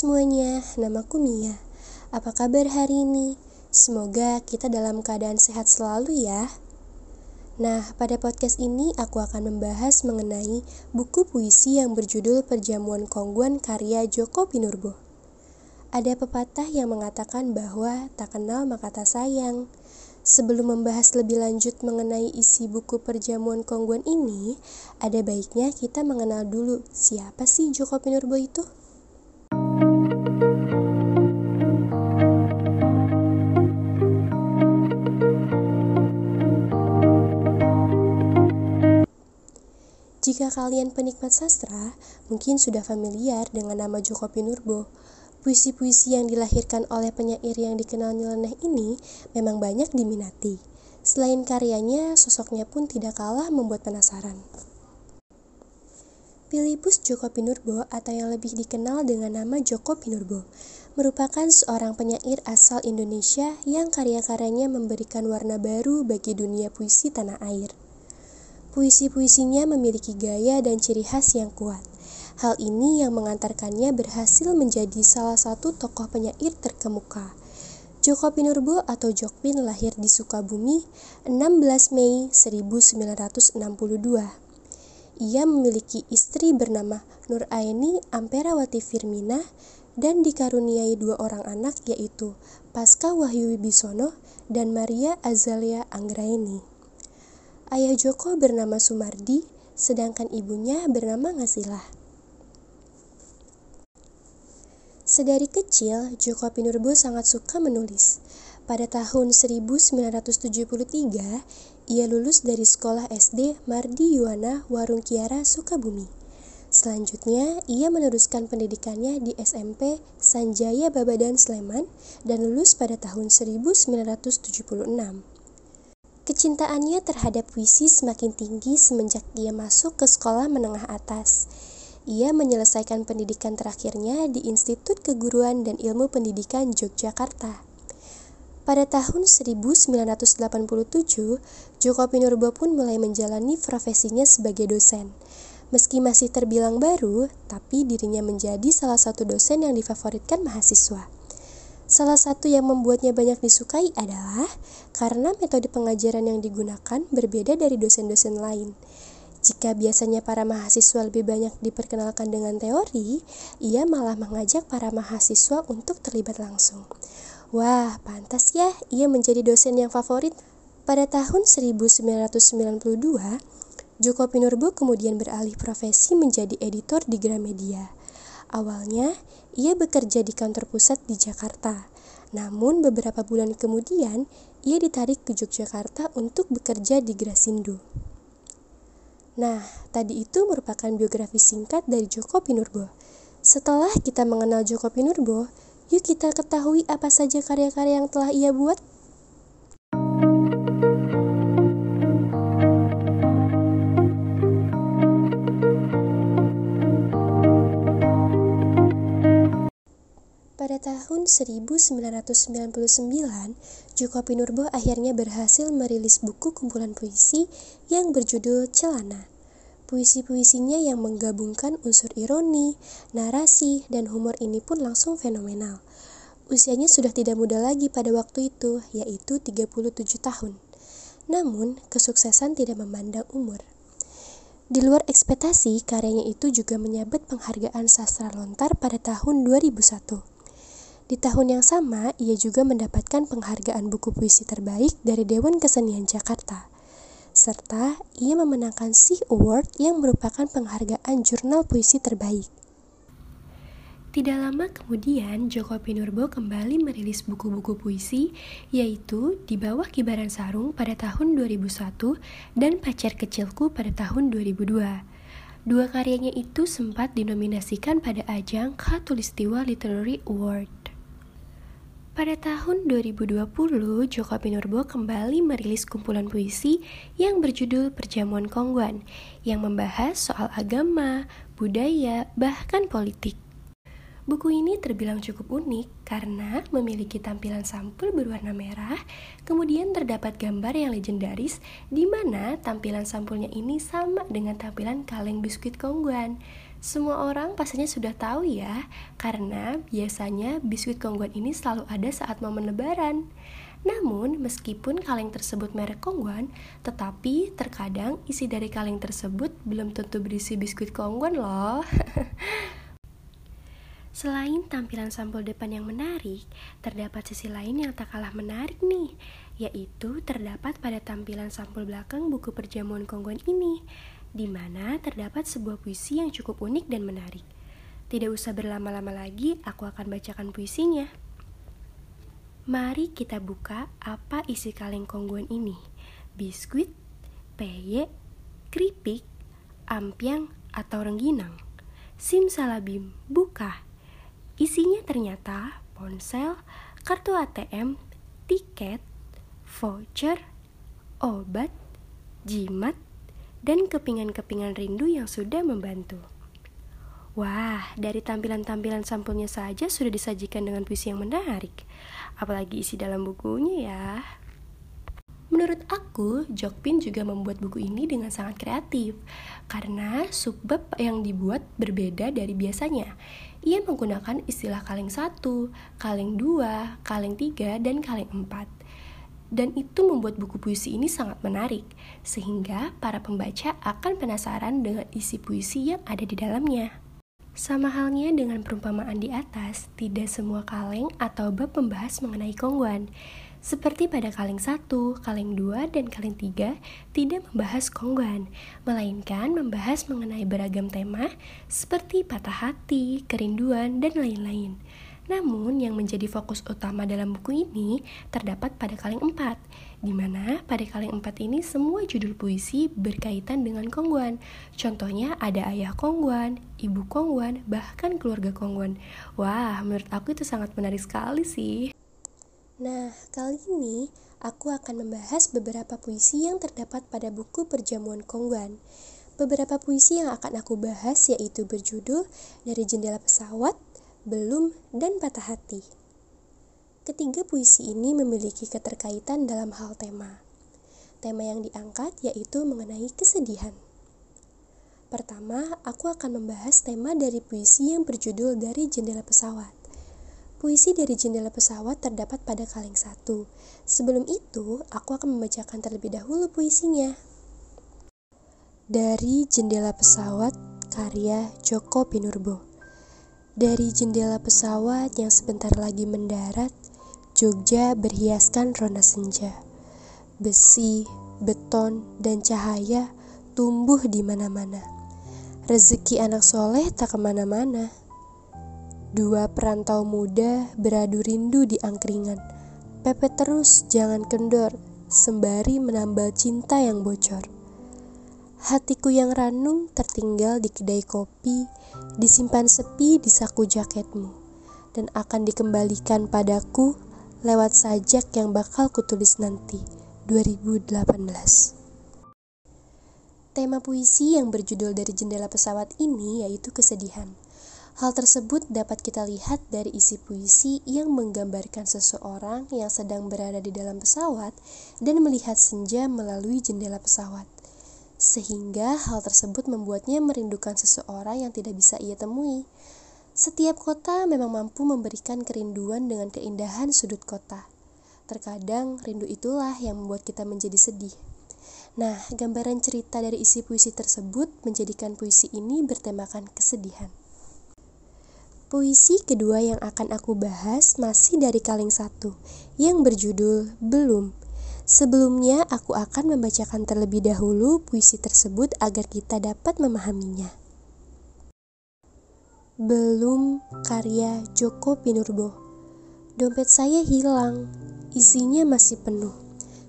semuanya, namaku Mia. Apa kabar hari ini? Semoga kita dalam keadaan sehat selalu ya. Nah, pada podcast ini aku akan membahas mengenai buku puisi yang berjudul Perjamuan Kongguan karya Joko Pinurbo. Ada pepatah yang mengatakan bahwa tak kenal maka tak sayang. Sebelum membahas lebih lanjut mengenai isi buku Perjamuan Kongguan ini, ada baiknya kita mengenal dulu siapa sih Joko Pinurbo itu. Jika kalian penikmat sastra, mungkin sudah familiar dengan nama Joko Pinurbo. Puisi-puisi yang dilahirkan oleh penyair yang dikenal nyeleneh ini memang banyak diminati. Selain karyanya, sosoknya pun tidak kalah membuat penasaran. Pilipus Joko Pinurbo atau yang lebih dikenal dengan nama Joko Pinurbo merupakan seorang penyair asal Indonesia yang karya-karyanya memberikan warna baru bagi dunia puisi tanah air. Puisi-puisinya memiliki gaya dan ciri khas yang kuat. Hal ini yang mengantarkannya berhasil menjadi salah satu tokoh penyair terkemuka. Joko Pinurbo atau Jokpin lahir di Sukabumi 16 Mei 1962. Ia memiliki istri bernama Nur Aini Amperawati Firmina dan dikaruniai dua orang anak yaitu Pasca Wahyu Wibisono dan Maria Azalia Anggraini. Ayah Joko bernama Sumardi, sedangkan ibunya bernama Ngasilah. Sedari kecil, Joko Pinurbo sangat suka menulis. Pada tahun 1973, ia lulus dari sekolah SD Mardi Yuwana Warung Kiara, Sukabumi. Selanjutnya, ia meneruskan pendidikannya di SMP Sanjaya Babadan Sleman dan lulus pada tahun 1976. Kecintaannya terhadap puisi semakin tinggi semenjak ia masuk ke sekolah menengah atas. Ia menyelesaikan pendidikan terakhirnya di Institut Keguruan dan Ilmu Pendidikan Yogyakarta. Pada tahun 1987, Joko Pinurbo pun mulai menjalani profesinya sebagai dosen. Meski masih terbilang baru, tapi dirinya menjadi salah satu dosen yang difavoritkan mahasiswa. Salah satu yang membuatnya banyak disukai adalah karena metode pengajaran yang digunakan berbeda dari dosen-dosen lain. Jika biasanya para mahasiswa lebih banyak diperkenalkan dengan teori, ia malah mengajak para mahasiswa untuk terlibat langsung. Wah, pantas ya ia menjadi dosen yang favorit. Pada tahun 1992, Joko Pinurbo kemudian beralih profesi menjadi editor di Gramedia. Awalnya, ia bekerja di kantor pusat di Jakarta. Namun beberapa bulan kemudian, ia ditarik ke Yogyakarta untuk bekerja di Grasindo. Nah, tadi itu merupakan biografi singkat dari Joko Pinurbo. Setelah kita mengenal Joko Pinurbo, yuk kita ketahui apa saja karya-karya yang telah ia buat. Tahun 1999, Joko Pinurbo akhirnya berhasil merilis buku kumpulan puisi yang berjudul Celana. Puisi-puisinya yang menggabungkan unsur ironi, narasi, dan humor ini pun langsung fenomenal. Usianya sudah tidak muda lagi pada waktu itu, yaitu 37 tahun. Namun, kesuksesan tidak memandang umur. Di luar ekspektasi, karyanya itu juga menyabet penghargaan sastra lontar pada tahun 2001. Di tahun yang sama, ia juga mendapatkan penghargaan buku puisi terbaik dari Dewan Kesenian Jakarta. Serta ia memenangkan Sea Award yang merupakan penghargaan jurnal puisi terbaik. Tidak lama kemudian, Joko Pinurbo kembali merilis buku-buku puisi, yaitu Di Bawah Kibaran Sarung pada tahun 2001 dan Pacar Kecilku pada tahun 2002. Dua karyanya itu sempat dinominasikan pada ajang Khatulistiwa Literary Award. Pada tahun 2020, Joko Pinurbo kembali merilis kumpulan puisi yang berjudul Perjamuan Kongguan yang membahas soal agama, budaya, bahkan politik. Buku ini terbilang cukup unik karena memiliki tampilan sampul berwarna merah, kemudian terdapat gambar yang legendaris di mana tampilan sampulnya ini sama dengan tampilan kaleng biskuit kongguan. Semua orang pastinya sudah tahu ya, karena biasanya biskuit kongguan ini selalu ada saat momen lebaran. Namun, meskipun kaleng tersebut merek kongguan, tetapi terkadang isi dari kaleng tersebut belum tentu berisi biskuit kongguan loh. Selain tampilan sampul depan yang menarik, terdapat sisi lain yang tak kalah menarik nih, yaitu terdapat pada tampilan sampul belakang buku perjamuan kongguan ini di mana terdapat sebuah puisi yang cukup unik dan menarik. Tidak usah berlama-lama lagi, aku akan bacakan puisinya. Mari kita buka apa isi kaleng kongguan ini. Biskuit, peye, keripik, ampiang, atau rengginang. Simsalabim, buka. Isinya ternyata ponsel, kartu ATM, tiket, voucher, obat, jimat, dan kepingan-kepingan rindu yang sudah membantu. Wah, dari tampilan-tampilan sampulnya saja sudah disajikan dengan puisi yang menarik. Apalagi isi dalam bukunya ya. Menurut aku, Jokpin juga membuat buku ini dengan sangat kreatif karena subbab yang dibuat berbeda dari biasanya. Ia menggunakan istilah kaleng satu, kaleng dua, kaleng tiga, dan kaleng empat dan itu membuat buku puisi ini sangat menarik, sehingga para pembaca akan penasaran dengan isi puisi yang ada di dalamnya. Sama halnya dengan perumpamaan di atas, tidak semua kaleng atau bab membahas mengenai kongguan. Seperti pada kaleng 1, kaleng 2, dan kaleng 3 tidak membahas kongguan, melainkan membahas mengenai beragam tema seperti patah hati, kerinduan, dan lain-lain. Namun, yang menjadi fokus utama dalam buku ini terdapat pada kaleng 4, di mana pada kaleng 4 ini semua judul puisi berkaitan dengan kongguan. Contohnya ada ayah kongguan, ibu kongguan, bahkan keluarga kongguan. Wah, menurut aku itu sangat menarik sekali sih. Nah, kali ini aku akan membahas beberapa puisi yang terdapat pada buku Perjamuan Kongguan. Beberapa puisi yang akan aku bahas yaitu berjudul Dari Jendela Pesawat, belum, dan patah hati. Ketiga puisi ini memiliki keterkaitan dalam hal tema. Tema yang diangkat yaitu mengenai kesedihan. Pertama, aku akan membahas tema dari puisi yang berjudul Dari Jendela Pesawat. Puisi dari jendela pesawat terdapat pada kaleng satu. Sebelum itu, aku akan membacakan terlebih dahulu puisinya. Dari Jendela Pesawat, karya Joko Pinurbo. Dari jendela pesawat yang sebentar lagi mendarat, Jogja berhiaskan rona senja. Besi, beton, dan cahaya tumbuh di mana-mana. Rezeki anak soleh tak ke mana-mana. Dua perantau muda beradu rindu di angkringan. Pepet terus, jangan kendor, sembari menambal cinta yang bocor. Hatiku yang ranum tertinggal di kedai kopi, disimpan sepi di saku jaketmu, dan akan dikembalikan padaku lewat sajak yang bakal kutulis nanti, 2018. Tema puisi yang berjudul dari jendela pesawat ini yaitu kesedihan. Hal tersebut dapat kita lihat dari isi puisi yang menggambarkan seseorang yang sedang berada di dalam pesawat dan melihat senja melalui jendela pesawat sehingga hal tersebut membuatnya merindukan seseorang yang tidak bisa ia temui. Setiap kota memang mampu memberikan kerinduan dengan keindahan sudut kota. Terkadang rindu itulah yang membuat kita menjadi sedih. Nah, gambaran cerita dari isi puisi tersebut menjadikan puisi ini bertemakan kesedihan. Puisi kedua yang akan aku bahas masih dari kaleng satu, yang berjudul Belum Sebelumnya, aku akan membacakan terlebih dahulu puisi tersebut agar kita dapat memahaminya. Belum karya Joko Pinurbo. Dompet saya hilang, isinya masih penuh.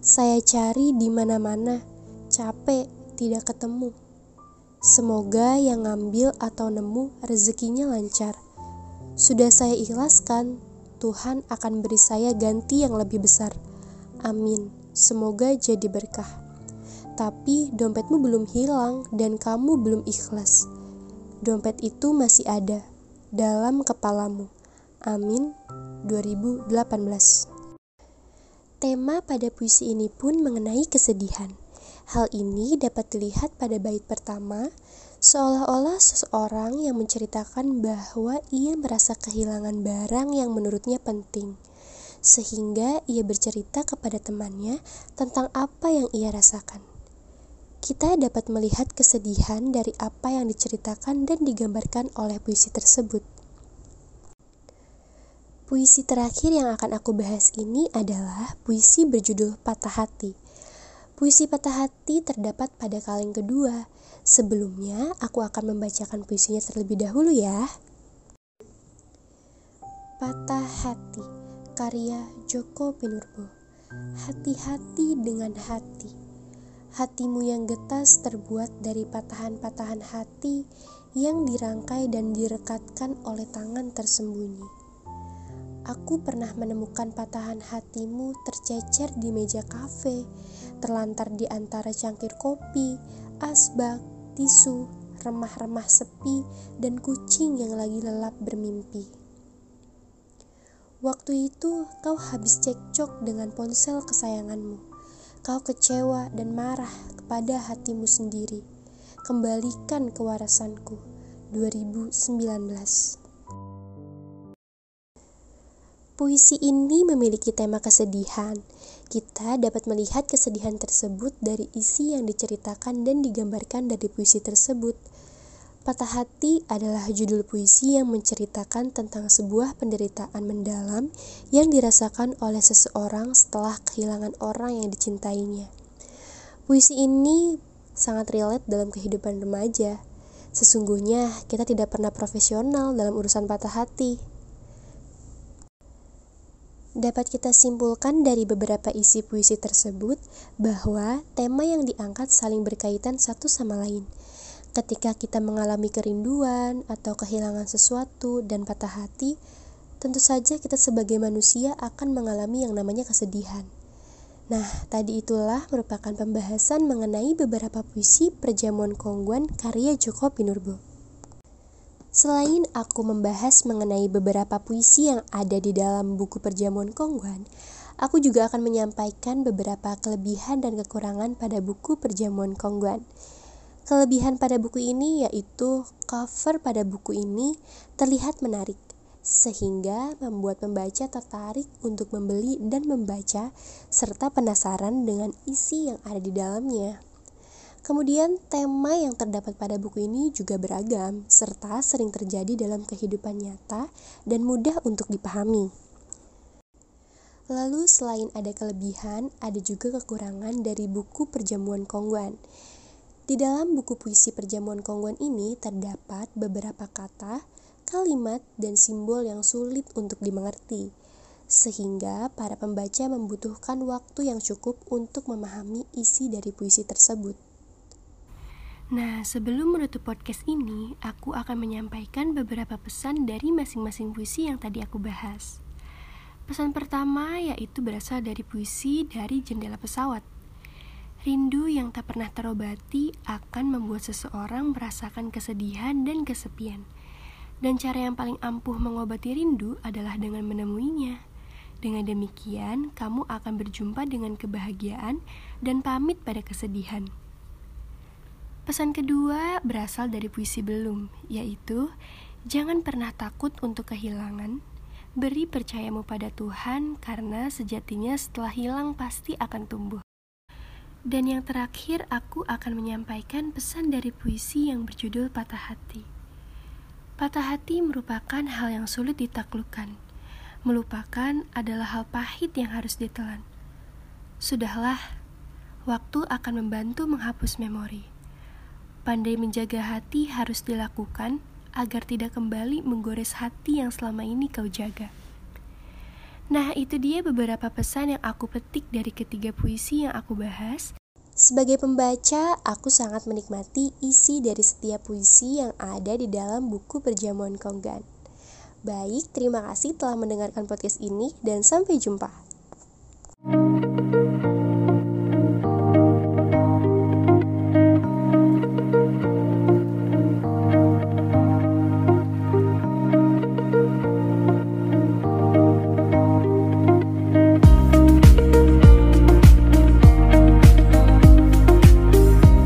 Saya cari di mana-mana, capek tidak ketemu. Semoga yang ngambil atau nemu rezekinya lancar. Sudah saya ikhlaskan, Tuhan akan beri saya ganti yang lebih besar. Amin. Semoga jadi berkah. Tapi dompetmu belum hilang dan kamu belum ikhlas. Dompet itu masih ada dalam kepalamu. Amin 2018. Tema pada puisi ini pun mengenai kesedihan. Hal ini dapat dilihat pada bait pertama, Seolah-olah seseorang yang menceritakan bahwa ia merasa kehilangan barang yang menurutnya penting, sehingga ia bercerita kepada temannya tentang apa yang ia rasakan. Kita dapat melihat kesedihan dari apa yang diceritakan dan digambarkan oleh puisi tersebut. Puisi terakhir yang akan aku bahas ini adalah puisi berjudul Patah Hati. Puisi Patah Hati terdapat pada kaleng kedua Sebelumnya, aku akan membacakan puisinya terlebih dahulu ya. Patah Hati, karya Joko Pinurbo. Hati-hati dengan hati. Hatimu yang getas terbuat dari patahan-patahan hati yang dirangkai dan direkatkan oleh tangan tersembunyi. Aku pernah menemukan patahan hatimu tercecer di meja kafe, terlantar di antara cangkir kopi, asbak, tisu, remah-remah sepi, dan kucing yang lagi lelap bermimpi. Waktu itu kau habis cekcok dengan ponsel kesayanganmu. Kau kecewa dan marah kepada hatimu sendiri. Kembalikan kewarasanku. 2019 Puisi ini memiliki tema kesedihan. Kita dapat melihat kesedihan tersebut dari isi yang diceritakan dan digambarkan dari puisi tersebut. Patah Hati adalah judul puisi yang menceritakan tentang sebuah penderitaan mendalam yang dirasakan oleh seseorang setelah kehilangan orang yang dicintainya. Puisi ini sangat relate dalam kehidupan remaja. Sesungguhnya, kita tidak pernah profesional dalam urusan patah hati. Dapat kita simpulkan dari beberapa isi puisi tersebut bahwa tema yang diangkat saling berkaitan satu sama lain. Ketika kita mengalami kerinduan atau kehilangan sesuatu dan patah hati, tentu saja kita sebagai manusia akan mengalami yang namanya kesedihan. Nah, tadi itulah merupakan pembahasan mengenai beberapa puisi perjamuan kongguan karya Joko Pinurbo. Selain aku membahas mengenai beberapa puisi yang ada di dalam buku Perjamuan Kongguan, aku juga akan menyampaikan beberapa kelebihan dan kekurangan pada buku Perjamuan Kongguan. Kelebihan pada buku ini yaitu cover pada buku ini terlihat menarik, sehingga membuat pembaca tertarik untuk membeli dan membaca, serta penasaran dengan isi yang ada di dalamnya. Kemudian, tema yang terdapat pada buku ini juga beragam, serta sering terjadi dalam kehidupan nyata dan mudah untuk dipahami. Lalu, selain ada kelebihan, ada juga kekurangan dari buku Perjamuan Kongguan. Di dalam buku puisi Perjamuan Kongguan ini terdapat beberapa kata, kalimat, dan simbol yang sulit untuk dimengerti, sehingga para pembaca membutuhkan waktu yang cukup untuk memahami isi dari puisi tersebut. Nah, sebelum menutup podcast ini, aku akan menyampaikan beberapa pesan dari masing-masing puisi yang tadi aku bahas. Pesan pertama yaitu berasal dari puisi dari jendela pesawat. Rindu yang tak pernah terobati akan membuat seseorang merasakan kesedihan dan kesepian. Dan cara yang paling ampuh mengobati rindu adalah dengan menemuinya. Dengan demikian, kamu akan berjumpa dengan kebahagiaan dan pamit pada kesedihan. Pesan kedua berasal dari puisi belum, yaitu jangan pernah takut untuk kehilangan. Beri percayamu pada Tuhan karena sejatinya setelah hilang pasti akan tumbuh. Dan yang terakhir aku akan menyampaikan pesan dari puisi yang berjudul Patah Hati. Patah hati merupakan hal yang sulit ditaklukkan. Melupakan adalah hal pahit yang harus ditelan. Sudahlah, waktu akan membantu menghapus memori. Pandai menjaga hati harus dilakukan agar tidak kembali menggores hati yang selama ini kau jaga. Nah, itu dia beberapa pesan yang aku petik dari ketiga puisi yang aku bahas. Sebagai pembaca, aku sangat menikmati isi dari setiap puisi yang ada di dalam buku Perjamuan Konggan. Baik, terima kasih telah mendengarkan podcast ini dan sampai jumpa.